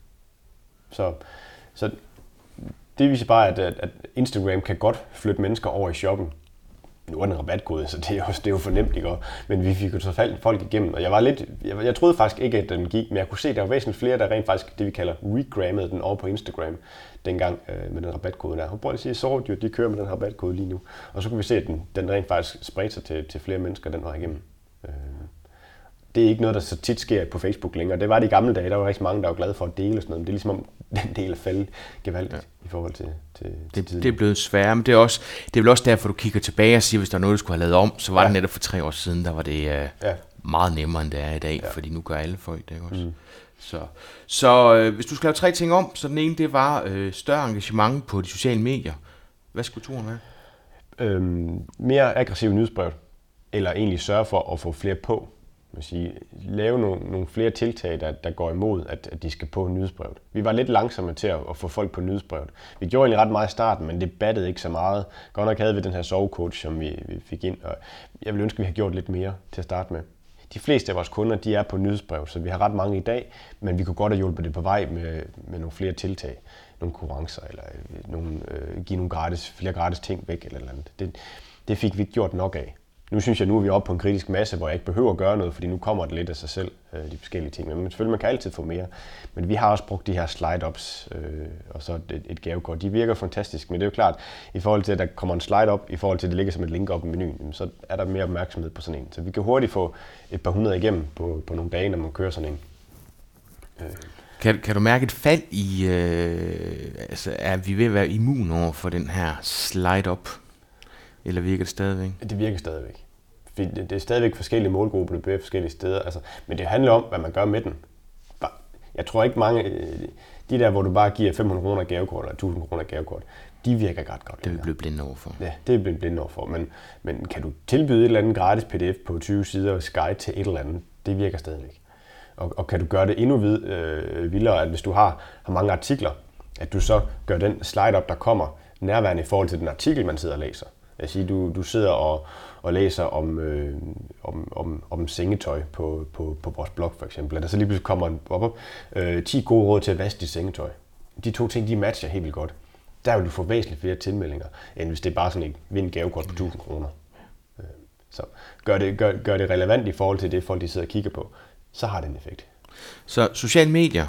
Så, så det viser bare, at, at Instagram kan godt flytte mennesker over i shoppen. Nu er den rabatkode, så det er, jo, det er jo for nemt, ikke? Men vi fik jo så faldt folk igennem, og jeg var lidt, jeg, jeg troede faktisk ikke, at den gik, men jeg kunne se, at der var væsentligt flere, der rent faktisk det, vi kalder regrammede den over på Instagram dengang øh, med den rabatkode der. Og prøv at sige, så jo, de kører med den rabatkode lige nu. Og så kunne vi se, at den, den rent faktisk spredte sig til, til flere mennesker den vej igennem. Øh, det er ikke noget, der så tit sker på Facebook længere. Det var det i gamle dage, der var rigtig mange, der var glade for at dele sådan noget, men det er ligesom om den del er faldet gevaldigt ja. i forhold til, til, det, til det er blevet sværere, men det er, også, det er vel også derfor, du kigger tilbage og siger, hvis der er noget, du skulle have lavet om, så var ja. det netop for tre år siden, der var det uh, ja. meget nemmere, end det er i dag, ja. fordi nu gør alle folk det også. Mm. Så, så øh, hvis du skal lave tre ting om, så den ene, det var øh, større engagement på de sociale medier. Hvad skulle turen være? Øhm, mere aggressiv nyhedsbrev, eller egentlig sørge for at få flere på man sige, lave nogle, nogle flere tiltag, der, der går imod, at, at de skal på nyhedsbrevet. Vi var lidt langsomme til at, at få folk på nyhedsbrevet. Vi gjorde egentlig ret meget i starten, men det battede ikke så meget. Godt nok havde vi den her sovecoach, som vi, vi fik ind, og jeg vil ønske, at vi havde gjort lidt mere til at starte med. De fleste af vores kunder, de er på nyhedsbrev, så vi har ret mange i dag, men vi kunne godt have hjulpet det på vej med, med nogle flere tiltag. Nogle konkurrencer, eller øh, nogle, øh, give nogle gratis, flere gratis ting væk, eller, eller andet. Det, det fik vi ikke gjort nok af. Nu synes jeg, nu er vi oppe på en kritisk masse, hvor jeg ikke behøver at gøre noget, fordi nu kommer det lidt af sig selv, øh, de forskellige ting. Men selvfølgelig, man kan altid få mere. Men vi har også brugt de her slide-ups øh, og så et, et gavekort. De virker fantastisk, men det er jo klart, i forhold til, at der kommer en slide-up, i forhold til, at det ligger som et link op i menuen, så er der mere opmærksomhed på sådan en. Så vi kan hurtigt få et par hundrede igennem på, på nogle dage, når man kører sådan en. Øh. Kan, kan du mærke et fald i, øh, altså er vi ved at være immun over for den her slide-up? Eller virker det stadigvæk? Det virker stadigvæk. Det er stadigvæk forskellige målgrupper, der bliver forskellige steder. Altså, men det handler om, hvad man gør med den. Jeg tror ikke mange, øh, de der, hvor du bare giver 500 kroner gavekort, eller 1000 kroner gavekort, de virker ret godt. Det vil blive blinde overfor. Ja, det vil blive blinde overfor. Men, men kan du tilbyde et eller andet gratis pdf på 20 sider og guide til et eller andet, det virker stadigvæk. Og, og kan du gøre det endnu vid, øh, vildere, at hvis du har, har mange artikler, at du så gør den slide op, der kommer, nærværende i forhold til den artikel, man sidder og læser. Jeg siger, du, du sidder og, og læser om, øh, om, om, om sengetøj på, på, på vores blog for eksempel, at der så lige pludselig kommer en pop-up, øh, 10 gode råd til at vaske dit sengetøj. De to ting, de matcher helt vildt godt. Der vil du få væsentligt flere tilmeldinger, end hvis det er bare sådan et vind gavekort på 1000 kroner. Øh, så gør det, gør, gør det relevant i forhold til det, folk de sidder og kigger på, så har det en effekt. Så sociale medier,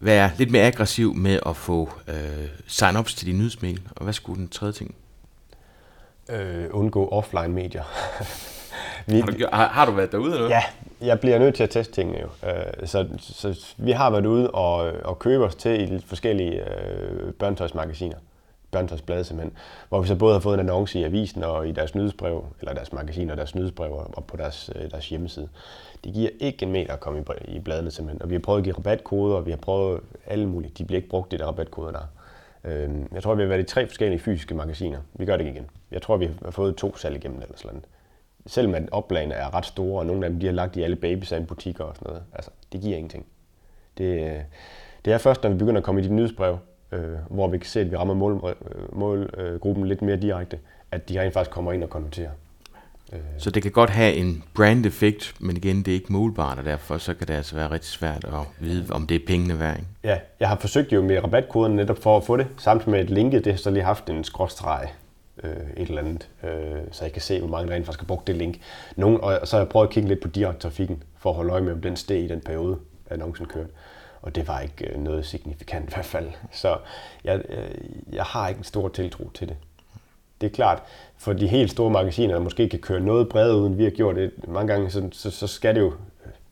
være lidt mere aggressiv med at få øh, sign-ups til din nyhedsmail, og hvad skulle den tredje ting øh, undgå offline medier. vi, har, du, har, har du været derude eller Ja, jeg bliver nødt til at teste tingene jo. Øh, så, så vi har været ude og, og købe os til i lidt forskellige øh, børnetøjsmagasiner børnetøjsblade simpelthen, hvor vi så både har fået en annonce i avisen og i deres nyhedsbrev, eller deres magasin og deres nyhedsbrev og på deres, øh, deres hjemmeside. Det giver ikke en meter at komme i, i bladene simpelthen, og vi har prøvet at give rabatkoder, og vi har prøvet alle mulige. De bliver ikke brugt, de der rabatkoder der. Øh, jeg tror, vi har været i tre forskellige fysiske magasiner. Vi gør det ikke igen. Jeg tror, vi har fået to salg igennem eller sådan Selvom at oplagene er ret store, og nogle af dem de har lagt i alle babysand butikker og sådan noget. Altså, det giver ingenting. Det, øh, det er først, når vi begynder at komme i de nyhedsbrev, øh, hvor vi kan se, at vi rammer målgruppen mål, øh, lidt mere direkte, at de rent faktisk kommer ind og konverterer. Øh. Så det kan godt have en brand-effekt, men igen, det er ikke målbart, og derfor så kan det altså være rigtig svært at vide, om det er pengene værd. Ikke? Ja, jeg har forsøgt jo med rabatkoden netop for at få det, samtidig med et linket, det har så lige haft en skråstreg øh, et eller andet, øh, så jeg kan se, hvor mange der rent faktisk har brugt det link. Nogle, og så har jeg prøvet at kigge lidt på direkte trafikken, for at holde øje med, om den steg i den periode, annoncen kørte. Og det var ikke øh, noget signifikant i hvert fald. Så jeg, øh, jeg har ikke en stor tiltro til det. Det er klart, for de helt store magasiner, der måske kan køre noget bredere uden vi har gjort det, mange gange, så, så, så skal det jo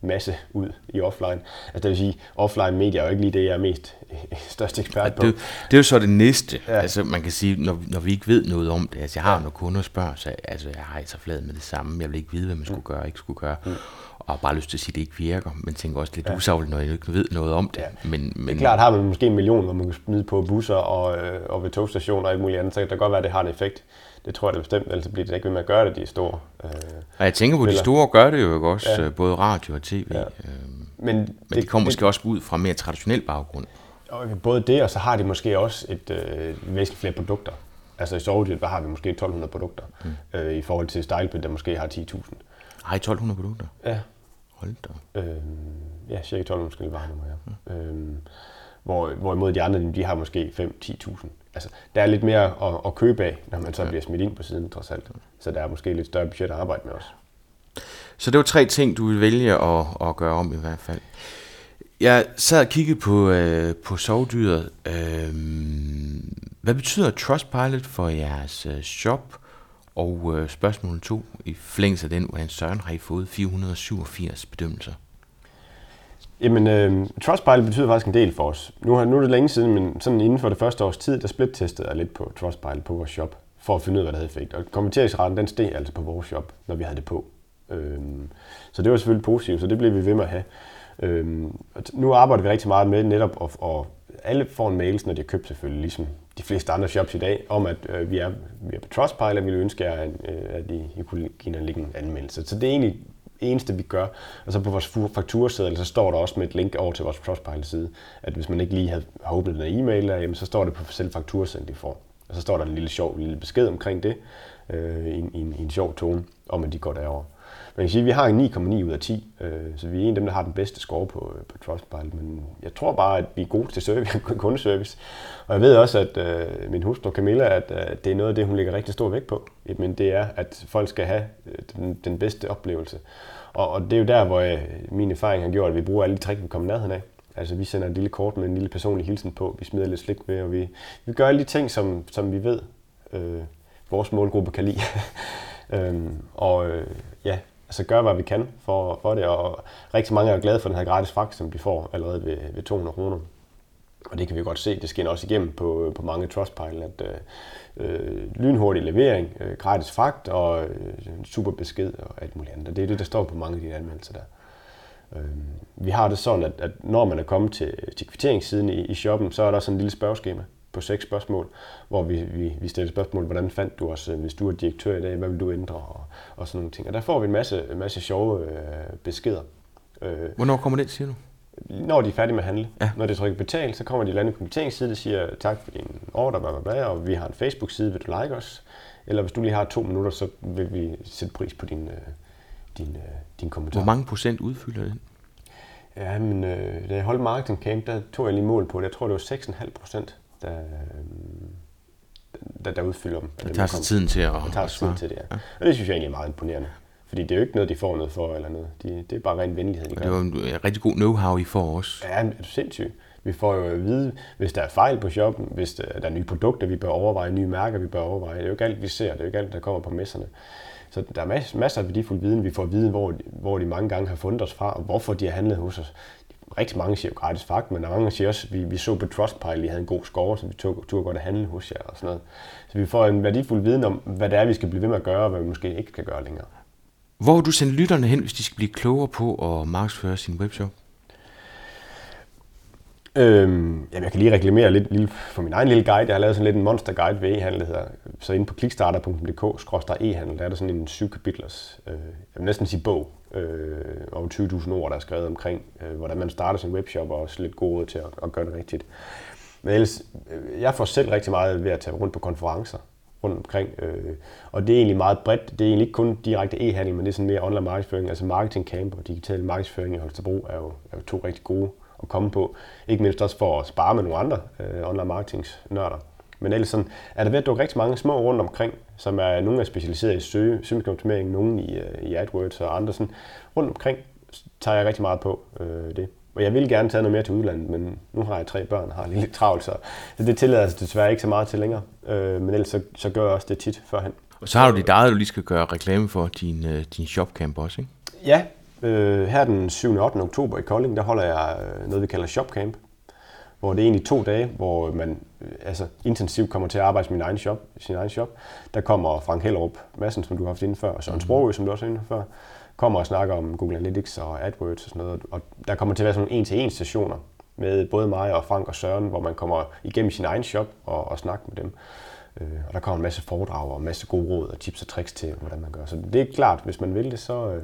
masse ud i offline. Altså det vil sige, offline media er jo ikke lige det, jeg er mest største ekspert på. Det, det er jo så det næste. Ja. Altså man kan sige, når, når vi ikke ved noget om det, altså jeg har ja. nogle kunder, der spørger, så altså jeg har så flad med det samme, jeg vil ikke vide, hvad man skulle mm. gøre og ikke skulle gøre. Mm. Og har bare lyst til at sige, at det ikke virker, men tænker også lidt ja. usagligt, når jeg ikke ved noget om det. Ja. Men, men... Det er klart, har man måske en million, hvor man kan smide på busser og, øh, og ved togstationer og alt muligt andet, så kan det godt være, at det har en effekt. Det tror jeg det bestemt, ellers bliver det ikke ved med at gøre det, de store. Øh, og jeg tænker på, at de store gør det jo også, ja. Både radio og tv. Ja. Øh, men, men det, de kommer måske det, også ud fra mere traditionel baggrund. Både det, og så har de måske også et øh, væsentligt flere produkter. Altså i Sovjet, der har vi måske 1200 produkter, mm. øh, i forhold til Stylebit, der måske har 10.000. Har I 1200 produkter? Ja. Hold da. Øh, ja, cirka 1200 forskellige varenummer, ja. Mm. Øh, hvor, hvorimod de andre, de har måske 5-10.000 altså, der er lidt mere at, at købe af, når man så ja. bliver smidt ind på siden, trods alt. Så der er måske lidt større budget at arbejde med også. Så det var tre ting, du vil vælge at, at gøre om i hvert fald. Jeg sad og kiggede på, øh, på sovdyret. Øh, hvad betyder Trustpilot for jeres øh, shop? Og øh, spørgsmål to, i forlængelse af den, hvordan Søren har I fået 487 bedømmelser? Jamen, øh, Trustpilot betyder faktisk en del for os. Nu, har, nu er det længe siden, men sådan inden for det første års tid, der split-testede jeg lidt på Trustpilot på vores shop, for at finde ud af, hvad det havde effekt. Og kommenteringsraten, den steg altså på vores shop, når vi havde det på. Øh, så det var selvfølgelig positivt, så det blev vi ved med at have. Øh, nu arbejder vi rigtig meget med netop, og, og alle får en mail, når de har købt selvfølgelig, ligesom de fleste andre shops i dag, om at øh, vi, er, vi er på Trustpilot, og vi ønsker, at, øh, at I, I kunne give en anmeldelse. Så det er egentlig eneste, vi gør. Og så på vores fakturaseddel, så står der også med et link over til vores Trustpilot-side, at hvis man ikke lige har åbnet den e-mail, jamen, så står det på selv fakturaseddel, de får. Og så står der en lille sjov lille besked omkring det, øh, i, i, en, i en sjov tone, om at de går derover. Man kan sige, at vi har en 9,9 ud af 10, øh, så vi er en af dem, der har den bedste score på, øh, på Trustpilot. Men jeg tror bare, at vi er gode til service, kundeservice. Og jeg ved også, at øh, min hustru Camilla, at øh, det er noget af det, hun lægger rigtig stor vægt på. Men det er, at folk skal have øh, den, den bedste oplevelse. Og, og det er jo der, hvor jeg, min erfaring har gjort, at vi bruger alle de trick, vi kommer nærheden af. Altså vi sender et lille kort med en lille personlig hilsen på, vi smider lidt slik med, og vi, vi gør alle de ting, som, som vi ved, øh, vores målgruppe kan lide. øhm, og øh, ja, altså gøre, hvad vi kan for, for det, og rigtig mange er glade for den her gratis fragt, som de får allerede ved, ved 200 kroner. Og det kan vi godt se, det skinner også igennem på, på mange Trustpilot, at øh, lynhurtig levering, øh, gratis fragt og øh, super besked og alt muligt andet. Og det er det, der står på mange af de anmeldelser der. Øh, vi har det sådan, at, at når man er kommet til, til kvitteringssiden i, i shoppen, så er der sådan en lille spørgeskema på seks spørgsmål, hvor vi, vi, vi stiller spørgsmål, hvordan fandt du os, hvis du er direktør i dag, hvad vil du ændre, og, og sådan nogle ting. Og der får vi en masse, en masse sjove øh, beskeder. Øh, Hvornår kommer det, siger du? Når de er færdige med at handle. Ja. Når det trykker betal, så kommer de lande på kommenteringsside, der siger tak for din ordre, bla, bla, bla, og vi har en Facebook-side, vil du like os? Eller hvis du lige har to minutter, så vil vi sætte pris på din, øh, din, øh, din kommentar. Hvor mange procent udfylder den? Ja, men øh, da jeg holdt marketing camp, der tog jeg lige mål på det. Jeg tror, det var 6,5 procent, der, der, der udfylder dem. Det tager sig tiden til at, det tager sig tiden til det, ja. ja. Og det synes jeg egentlig er meget imponerende. Fordi det er jo ikke noget, de får noget for eller noget. De, det er bare ren venlighed. De det er jo en rigtig god know-how, I får også. Ja, det er sindssygt. Vi får jo at vide, hvis der er fejl på shoppen, hvis der er nye produkter, vi bør overveje, nye mærker, vi bør overveje. Det er jo ikke alt, vi ser. Det er jo ikke alt, der kommer på messerne. Så der er masser, af værdifuld viden. Vi får viden, hvor, hvor de mange gange har fundet os fra, og hvorfor de har handlet hos os. Rigtig mange siger jo gratis fakt, men der mange siger også, at vi, vi så på Trustpilot, I havde en god score, så vi tog, tog godt at handle hos jer og sådan noget. Så vi får en værdifuld viden om, hvad det er, vi skal blive ved med at gøre, og hvad vi måske ikke kan gøre længere. Hvor vil du sende lytterne hen, hvis de skal blive klogere på at markedsføre sin webshop? Øhm, jamen, jeg kan lige reklamere lidt lille, for min egen lille guide. Jeg har lavet sådan lidt en monster guide ved e-handel, der hedder. Så inde på klickstarter.dk-e-handel, der er der sådan en syv kapitlers, øh, jeg vil næsten sige bog, øh, over 20.000 ord, der er skrevet omkring, øh, hvordan man starter sin webshop, og også lidt gode til at, at gøre det rigtigt. Men ellers, øh, jeg får selv rigtig meget ved at tage rundt på konferencer rundt omkring. Øh, og det er egentlig meget bredt. Det er egentlig ikke kun direkte e-handel, men det er sådan mere online markedsføring. Altså marketing camp og digital markedsføring i Holstebro er jo, er jo to rigtig gode at komme på. Ikke mindst også for at spare med nogle andre øh, online marketingsnørder. Men ellers sådan, er der ved at dukke rigtig mange små rundt omkring, som er nogle er specialiseret i søge, søgeoptimering, nogle i, øh, i AdWords og andre sådan. Rundt omkring tager jeg rigtig meget på øh, det. Og jeg vil gerne tage noget mere til udlandet, men nu har jeg tre børn og har lidt travlt, så det tillader jeg desværre ikke så meget til længere. Øh, men ellers så, så gør jeg også det tit førhen. Og så har du dit eget, du lige skal gøre reklame for din, øh, din shopcamp også, ikke? Ja, øh, her den 7. og 8. oktober i Kolding, der holder jeg øh, noget, vi kalder shopcamp. Hvor det er egentlig to dage, hvor man øh, altså, intensivt kommer til at arbejde med sin egen shop. Sin egen shop. Der kommer Frank Hellerup Madsen, som du har haft inden før, og Søren mhm. Sprogø, som du også har inden før kommer og snakker om Google Analytics og AdWords og sådan noget. Og der kommer til at være sådan nogle en-til-en sessioner med både mig og Frank og Søren, hvor man kommer igennem sin egen shop og, og snakker med dem. Øh, og der kommer en masse foredrag og en masse gode råd og tips og tricks til, hvordan man gør. Så det er klart, hvis man vil det, så... Øh...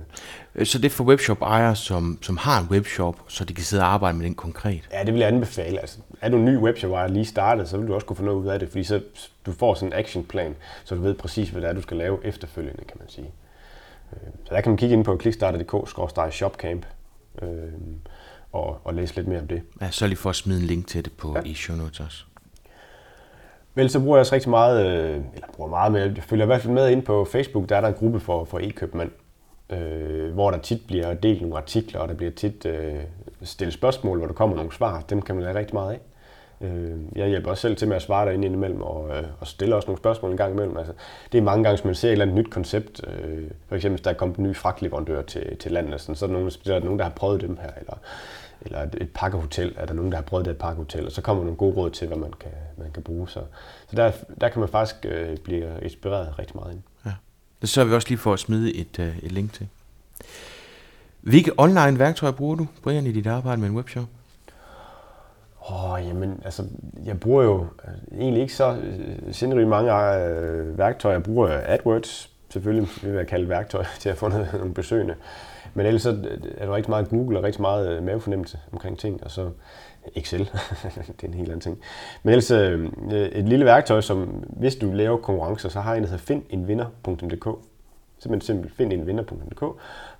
øh så det er for webshop-ejere, som, som har en webshop, så de kan sidde og arbejde med den konkret? Ja, det vil jeg anbefale. Altså, er du en ny webshop-ejer lige startet, så vil du også kunne få noget ud af det, fordi så du får sådan en actionplan, så du ved præcis, hvad det er, du skal lave efterfølgende, kan man sige. Øh, så der kan man kigge ind på kickstarter.dk-shopcamp øh, og, og læse lidt mere om det. Ja, så lige for at smide en link til det på ja. i show notes også. Vel, så bruger jeg også rigtig meget, øh, eller bruger meget men jeg følger i hvert fald med ind på Facebook, der er der en gruppe for, for e-købmænd, øh, hvor der tit bliver delt nogle artikler, og der bliver tit øh, stillet spørgsmål, hvor der kommer nogle svar. Dem kan man lære rigtig meget af. Øh, jeg hjælper også selv til med at svare derinde indimellem, og, øh, og stiller også nogle spørgsmål en gang imellem. Altså, det er mange gange, hvis man ser et eller andet nyt koncept, øh, for eksempel hvis der er kommet en ny fragtleverandør til, til landet, sådan, så er der, nogen, så er der nogen, der har prøvet dem her, eller, eller et, et pakkehotel, er der nogen, der har prøvet det et pakkehotel, og så kommer nogle gode råd til, hvad man kan, man kan bruge. Så, så der, der kan man faktisk øh, blive inspireret rigtig meget ind. Ja. Det sørger vi også lige for at smide et, øh, et link til. Hvilke online værktøjer bruger du, Brian, i dit arbejde med en webshop? Åh, oh, jamen, altså, jeg bruger jo øh, egentlig ikke så øh, sindssygt mange øh, værktøjer. Jeg bruger AdWords, selvfølgelig vil jeg kalde værktøj til at få nogle besøgende. Men ellers så øh, er der rigtig meget Google og rigtig meget øh, mavefornemmelse omkring ting, og så Excel, det er en helt anden ting. Men ellers øh, et lille værktøj, som hvis du laver konkurrencer, så har jeg en, der hedder findenvinder.dk. Simpelthen simpelt findenvinder.dk,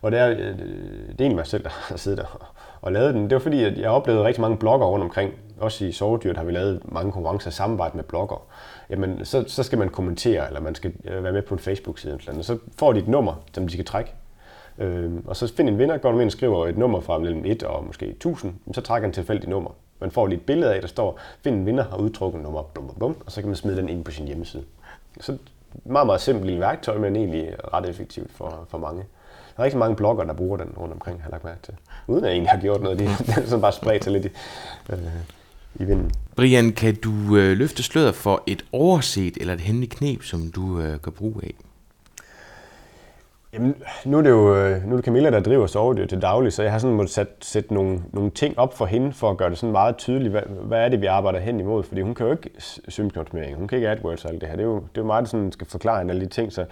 hvor det er, det er egentlig mig selv, der har siddet der og lavet den. Det var fordi, at jeg oplevede rigtig mange blogger rundt omkring. Også i Sovedyrt har vi lavet mange konkurrencer i samarbejde med blogger. Jamen, så, så skal man kommentere, eller man skal være med på en Facebook-side. Eller andet. Så får de et nummer, som de skal trække. Øh, og så find en vinder, går du ind og skriver et nummer fra mellem 1 og måske 1000, så trækker en tilfældig nummer. Man får lige et billede af, der står, find en vinder, har udtrukket nummer, bum, bum, bum, og så kan man smide den ind på sin hjemmeside. Så meget, meget simpelt værktøj, men egentlig ret effektivt for, for mange. Der er rigtig mange blogger, der bruger den rundt omkring, har jeg lagt mærke til. Uden at jeg egentlig har gjort noget. De er sådan bare spredt sig lidt i, øh, i vinden. Brian, kan du øh, løfte sløret for et overset eller et hemmeligt knep, som du øh, kan bruge af? Jamen, nu er det jo øh, nu er det Camilla, der driver sovedyr til daglig, så jeg har sådan måttet sætte, sætte nogle, nogle ting op for hende, for at gøre det sådan meget tydeligt, hvad, hvad er det, vi arbejder hen imod, fordi hun kan jo ikke symptomsmering, hun kan ikke AdWords og alt det her, det er jo, det er jo meget, der sådan skal forklare hende alle de ting, så,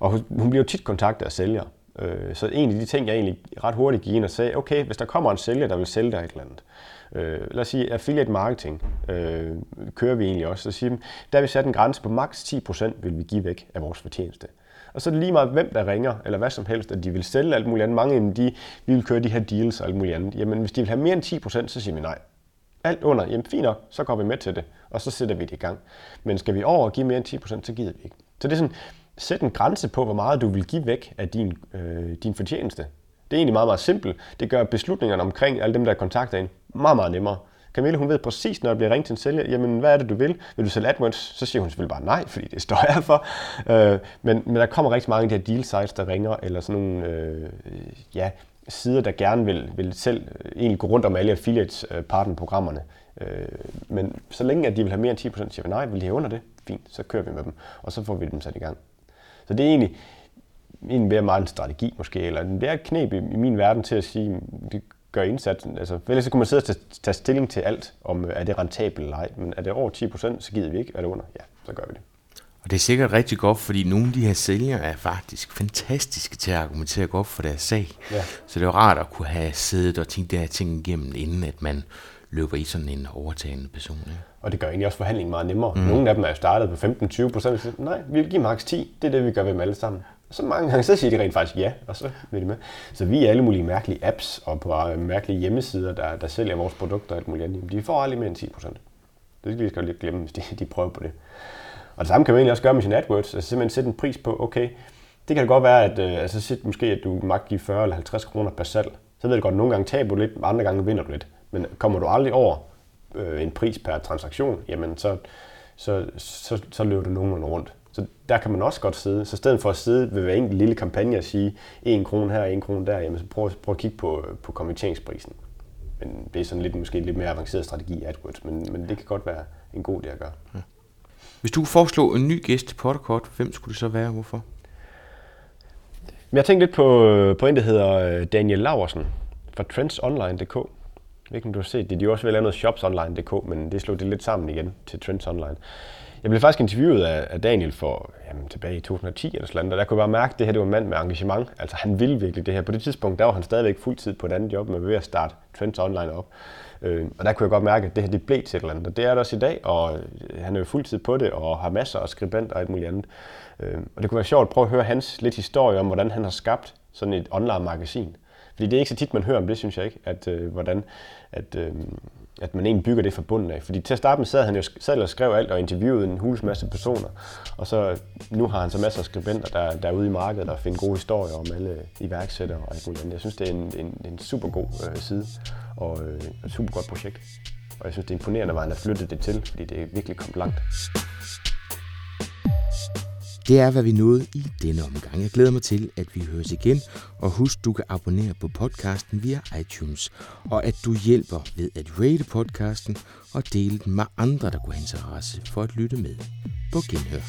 og hun, hun bliver jo tit kontaktet af sælgere, Øh, så en af de ting, jeg egentlig ret hurtigt gik ind og sagde, okay, hvis der kommer en sælger, der vil sælge dig et eller andet, øh, lad os sige affiliate marketing, øh, kører vi egentlig også, så siger der har vi sat en grænse på maks 10% vil vi give væk af vores fortjeneste. Og så er det lige meget, hvem der ringer, eller hvad som helst, at de vil sælge alt muligt andet. Mange af dem, de, vi vil køre de her deals og alt muligt andet. Jamen, hvis de vil have mere end 10%, så siger vi nej. Alt under, jamen fint nok, så går vi med til det, og så sætter vi det i gang. Men skal vi over og give mere end 10%, så gider vi ikke. Så det er sådan, sæt en grænse på, hvor meget du vil give væk af din, øh, din fortjeneste. Det er egentlig meget, meget simpelt. Det gør beslutningerne omkring alle dem, der kontakter en, meget, meget nemmere. Camille, hun ved præcis, når der bliver ringt til en sælger, jamen hvad er det, du vil? Vil du sælge AdWords? Så siger hun selvfølgelig bare nej, fordi det står jeg for. Øh, men, men der kommer rigtig mange af de her deal sites, der ringer, eller sådan nogle øh, ja, sider, der gerne vil, vil selv øh, egentlig gå rundt om alle affiliates øh, partnerprogrammerne. Øh, men så længe at de vil have mere end 10%, siger vi nej, vil de have under det? Fint, så kører vi med dem, og så får vi dem sat i gang. Så det er egentlig, egentlig mere meget en strategi måske, eller en mere knep i, i min verden til at sige, det gør indsatsen. Altså, ellers så kunne man sidde og tage, stilling til alt, om er det rentabelt eller ej. Men er det over 10% så gider vi ikke. Er det under? Ja, så gør vi det. Og det er sikkert rigtig godt, fordi nogle af de her sælgere er faktisk fantastiske til at argumentere godt for deres sag. Ja. Så det er rart at kunne have siddet og tænkt det her ting igennem, inden at man løber i sådan en overtagende person. Ikke? Og det gør egentlig også forhandlingen meget nemmere. Mm. Nogle af dem er jo startet på 15-20 procent. Nej, vi vil give maks 10. Det er det, vi gør ved dem alle sammen. Så mange gange så siger de rent faktisk ja, og så vil de med. Så vi er alle mulige mærkelige apps og på øh, mærkelige hjemmesider, der, der sælger vores produkter og alt muligt andet. De får aldrig mere end 10 procent. Det skal vi skal lidt glemme, hvis de, de prøver på det. Og det samme kan man egentlig også gøre med sin AdWords. Altså simpelthen sætte en pris på, okay, det kan det godt være, at øh, altså sit måske, at du magt give 40 eller 50 kroner per salg. Så ved du godt, at nogle gange taber du lidt, andre gange vinder du lidt. Men kommer du aldrig over øh, en pris per transaktion, jamen så, så, så, så løber du nogenlunde rundt. Så der kan man også godt sidde. Så i stedet for at sidde ved hver enkelt lille kampagne og sige 1 krone her, 1 krone der, jamen så prøv, prøv at kigge på, på konverteringsprisen. Men det er sådan lidt, måske en lidt mere avanceret strategi i AdWords, men, men det kan godt være en god idé at gøre. Ja. Hvis du foreslå en ny gæst til Potterkort, hvem skulle det så være? Hvorfor? Jeg tænkte lidt på, på en, der hedder øh, Daniel Laversen fra trendsonline.dk. Jeg ved ikke, om du har set det. De har også vel lavet noget shopsonline.dk, men det slog det lidt sammen igen til Trends Online. Jeg blev faktisk interviewet af, Daniel for jamen, tilbage i 2010 eller sådan og der kunne jeg bare mærke, at det her det var en mand med engagement. Altså han ville virkelig det her. På det tidspunkt, der var han stadigvæk fuldtid på et andet job, men ved at starte Trends Online op. Øh, og der kunne jeg godt mærke, at det her det blev til et eller andet. Og det er det også i dag, og øh, han er jo fuldtid på det, og har masser af skribenter og alt muligt andet. Øh, og det kunne være sjovt at prøve at høre hans lidt historie om, hvordan han har skabt sådan et online magasin. Fordi det er ikke så tit, man hører om det, synes jeg ikke, at øh, hvordan at, øh, at man egentlig bygger det fra bunden af. Fordi til at starte med sad han jo selv og skrev alt og interviewede en hulens masse personer. Og så nu har han så masser af skribenter, der, der er ude i markedet og finder gode historier om alle iværksættere og alt muligt andet. Jeg synes, det er en, en, en super god øh, side og øh, et super godt projekt. Og jeg synes, det er imponerende, at han har flyttet det til, fordi det er virkelig kommet langt. Det er, hvad vi nåede i denne omgang. Jeg glæder mig til, at vi høres igen. Og husk, du kan abonnere på podcasten via iTunes. Og at du hjælper ved at rate podcasten og dele den med andre, der kunne have interesse for at lytte med. På genhør.